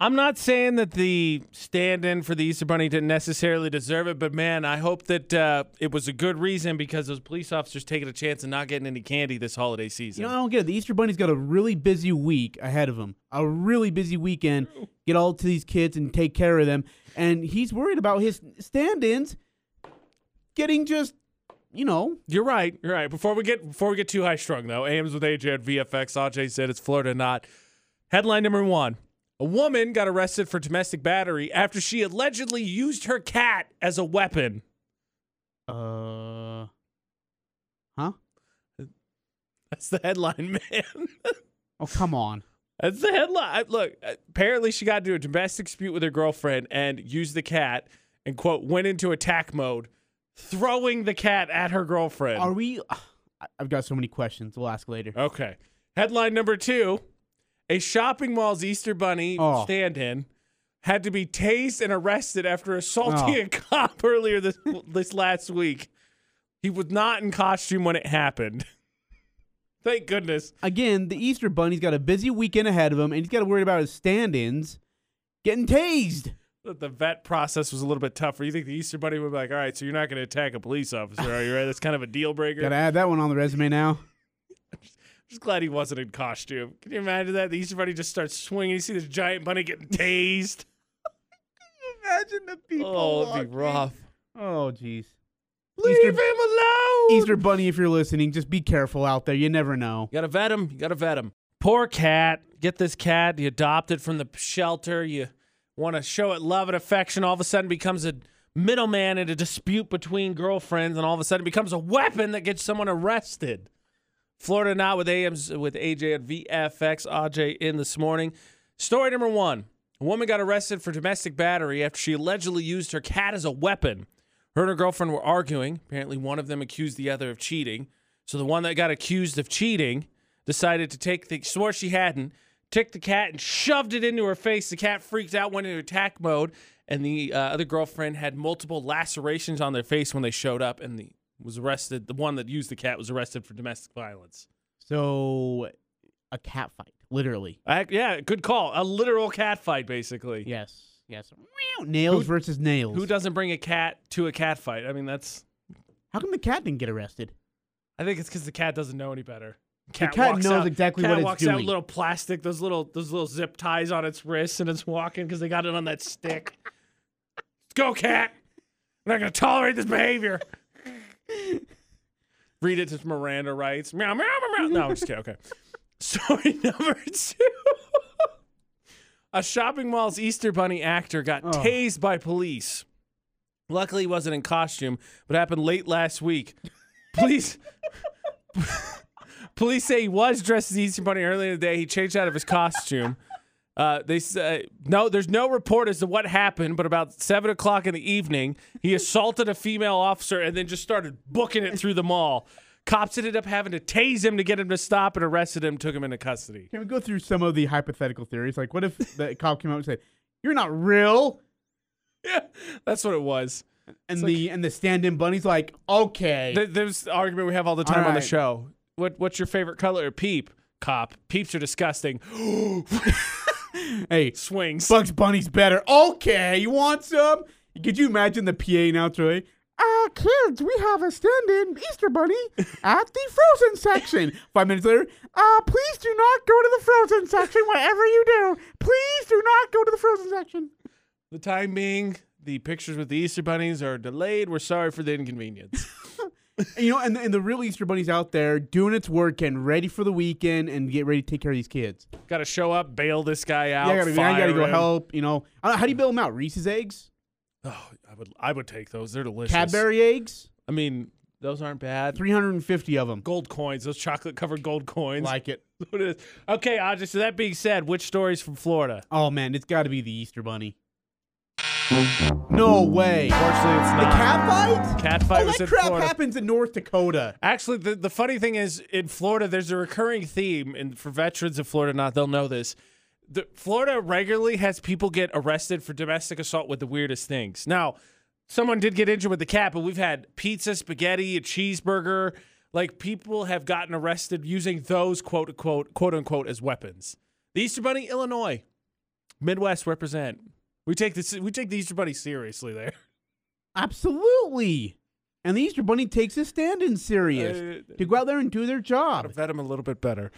I'm not saying that the stand-in for the Easter Bunny didn't necessarily deserve it, but man, I hope that uh, it was a good reason because those police officers taking a chance and not getting any candy this holiday season. You know, I don't get it. The Easter Bunny's got a really busy week ahead of him, a really busy weekend. Get all to these kids and take care of them, and he's worried about his stand-ins getting just, you know, You're right. You're right. Before we get before we get too high strung though, AMs with AJ at VFX. Aj said it's Florida not. Headline number one: A woman got arrested for domestic battery after she allegedly used her cat as a weapon. uh, huh? That's the headline, man. Oh, come on. That's the headline. Look, apparently she got into a domestic dispute with her girlfriend and used the cat and quote went into attack mode, throwing the cat at her girlfriend. Are we? I've got so many questions. We'll ask later. Okay. Headline number two A shopping mall's Easter Bunny Oh. stand in had to be tased and arrested after assaulting Oh. a cop earlier this, this last week. He was not in costume when it happened. Thank goodness. Again, the Easter Bunny's got a busy weekend ahead of him, and he's got to worry about his stand-ins getting tased. The vet process was a little bit tougher. You think the Easter Bunny would be like, all right, so you're not going to attack a police officer, are you? Right? That's kind of a deal breaker. Got to add that one on the resume now. Just glad he wasn't in costume. Can you imagine that? The Easter Bunny just starts swinging. You see this giant bunny getting tased. Can you imagine the people. oh, it'd be rough. Oh, jeez. Leave Easter- him alone. Easter Bunny, if you're listening, just be careful out there. You never know. You gotta vet him. You gotta vet him. Poor cat. Get this cat. You adopt it from the shelter. You want to show it love and affection. All of a sudden, becomes a middleman in a dispute between girlfriends, and all of a sudden, becomes a weapon that gets someone arrested. Florida not with AMs with AJ at VFX. AJ in this morning. Story number one: A woman got arrested for domestic battery after she allegedly used her cat as a weapon. Her and her girlfriend were arguing. Apparently, one of them accused the other of cheating. So the one that got accused of cheating decided to take the swore she hadn't, took the cat and shoved it into her face. The cat freaked out, went into attack mode, and the uh, other girlfriend had multiple lacerations on their face when they showed up, and the was arrested. The one that used the cat was arrested for domestic violence. So, a cat fight, literally. I, yeah, good call. A literal cat fight, basically. Yes. Yes. Nails Who- versus nails. Who doesn't bring a cat to a cat fight? I mean, that's. How come the cat didn't get arrested? I think it's because the cat doesn't know any better. The cat knows out- exactly cat what it's doing. Cat walks out doing. little plastic, those little those little zip ties on its wrists, and it's walking because they got it on that stick. Let's go, cat. I'm not gonna tolerate this behavior. Read it to Miranda rights. Meow meow meow. meow. No, I'm just kidding. Okay. Story number two. A shopping mall's Easter Bunny actor got Oh. tased by police. Luckily, he wasn't in costume, but happened late last week. Police. Police say he was dressed as Easter Bunny earlier in the day. He changed out of his costume. Uh, they say no. There's no report as to what happened, but about seven o'clock in the evening, he assaulted a female officer and then just started booking it through the mall. Cops ended up having to tase him to get him to stop and arrested him, took him into custody. Can we go through some of the hypothetical theories? Like, what if the cop came out and said, "You're not real," Yeah, that's what it was. and the and the stand-in bunny's like, "Okay." Th- There's the argument we have all the time All on the show. What What's your favorite color? Peep. Cop. Peeps are disgusting. hey, Swings. Bugs Bunny's better. Okay, you want some? Could you imagine the PA now, Troy? Uh, kids, we have a stand-in Easter Bunny at the frozen section. Five minutes later, uh, please do not go to the frozen section. Whatever you do, please do not go to the frozen section. The time being, the pictures with the Easter bunnies are delayed. We're sorry for the inconvenience. You know, and, and the real Easter Bunny's out there doing its work and ready for the weekend and get ready to take care of these kids. Got to show up, bail this guy out. yeah, I gotta, I gotta go him. help. You know, how do you bail them out? Reese's eggs, Oh, I would, I would take those. They're delicious. Cadbury eggs, I mean, those aren't bad. three hundred and fifty of them. Gold coins, those chocolate covered gold coins. Like it. What it is. Okay, Audrey. So that being said, which stories from Florida? Oh man, it's got to be the Easter Bunny. No way. Fortunately, it's The not. cat fight? Cat fight oh, was that in crap Florida. happens in North Dakota. Actually, the, the funny thing is, in Florida, there's a recurring theme, and for veterans of Florida, not they'll know this. The, Florida regularly has people get arrested for domestic assault with the weirdest things. Now, someone did get injured with the cat, but we've had pizza, spaghetti, a cheeseburger. Like people have gotten arrested using those quote unquote quote unquote as weapons. The Easter Bunny, Illinois. Midwest represent. We take this. We take the Easter Bunny seriously there. Absolutely. And the Easter Bunny takes his stand in serious Uh, to go out there and do their Gotta job. vet him a little bit better.